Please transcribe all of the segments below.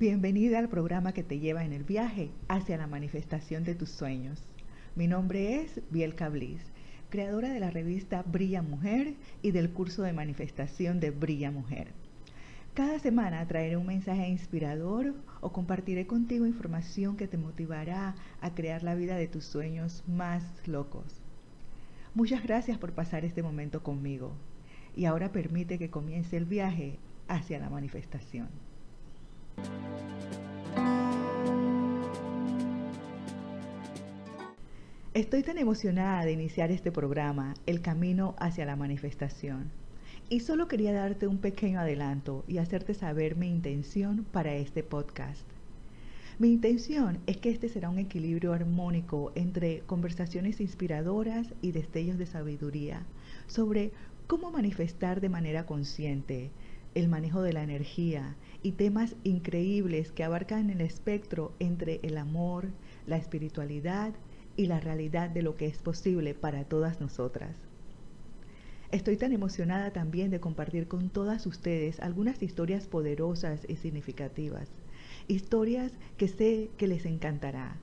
Bienvenida al programa que te lleva en el viaje hacia la manifestación de tus sueños. Mi nombre es Biel Cablis, creadora de la revista Brilla Mujer y del curso de manifestación de Brilla Mujer. Cada semana traeré un mensaje inspirador o compartiré contigo información que te motivará a crear la vida de tus sueños más locos. Muchas gracias por pasar este momento conmigo y ahora permite que comience el viaje hacia la manifestación. Estoy tan emocionada de iniciar este programa, El Camino hacia la Manifestación. Y solo quería darte un pequeño adelanto y hacerte saber mi intención para este podcast. Mi intención es que este será un equilibrio armónico entre conversaciones inspiradoras y destellos de sabiduría sobre cómo manifestar de manera consciente, el manejo de la energía y temas increíbles que abarcan el espectro entre el amor, la espiritualidad y la realidad de lo que es posible para todas nosotras. Estoy tan emocionada también de compartir con todas ustedes algunas historias poderosas y significativas, historias que sé que les encantará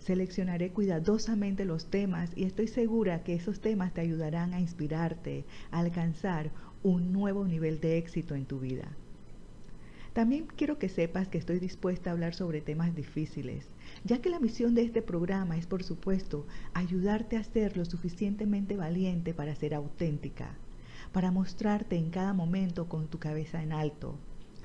Seleccionaré cuidadosamente los temas y estoy segura que esos temas te ayudarán a inspirarte, a alcanzar un nuevo nivel de éxito en tu vida. También quiero que sepas que estoy dispuesta a hablar sobre temas difíciles, ya que la misión de este programa es, por supuesto, ayudarte a ser lo suficientemente valiente para ser auténtica, para mostrarte en cada momento con tu cabeza en alto,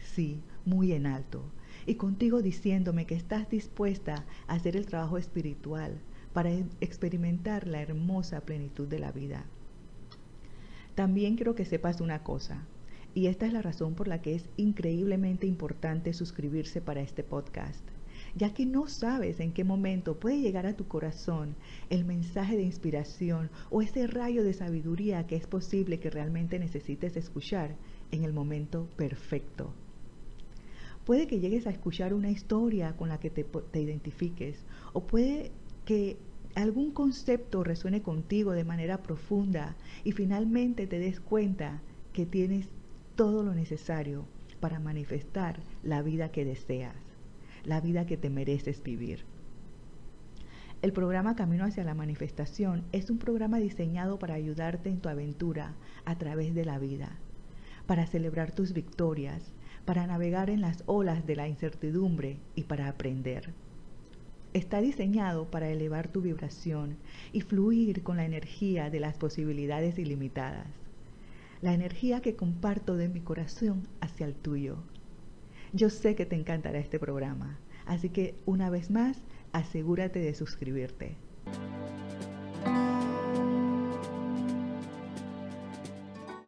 sí, muy en alto, y contigo diciéndome que estás dispuesta a hacer el trabajo espiritual para experimentar la hermosa plenitud de la vida. También quiero que sepas una cosa, y esta es la razón por la que es increíblemente importante suscribirse para este podcast, ya que no sabes en qué momento puede llegar a tu corazón el mensaje de inspiración o ese rayo de sabiduría que es posible que realmente necesites escuchar en el momento perfecto. Puede que llegues a escuchar una historia con la que te, identifiques o puede que algún concepto resuene contigo de manera profunda y finalmente te des cuenta que tienes todo lo necesario para manifestar la vida que deseas, la vida que te mereces vivir. El programa Camino hacia la Manifestación es un programa diseñado para ayudarte en tu aventura a través de la vida, para celebrar tus victorias, para navegar en las olas de la incertidumbre y para aprender. Está diseñado para elevar tu vibración y fluir con la energía de las posibilidades ilimitadas, la energía que comparto de mi corazón hacia el tuyo. Yo sé que te encantará este programa, así que una vez más, asegúrate de suscribirte.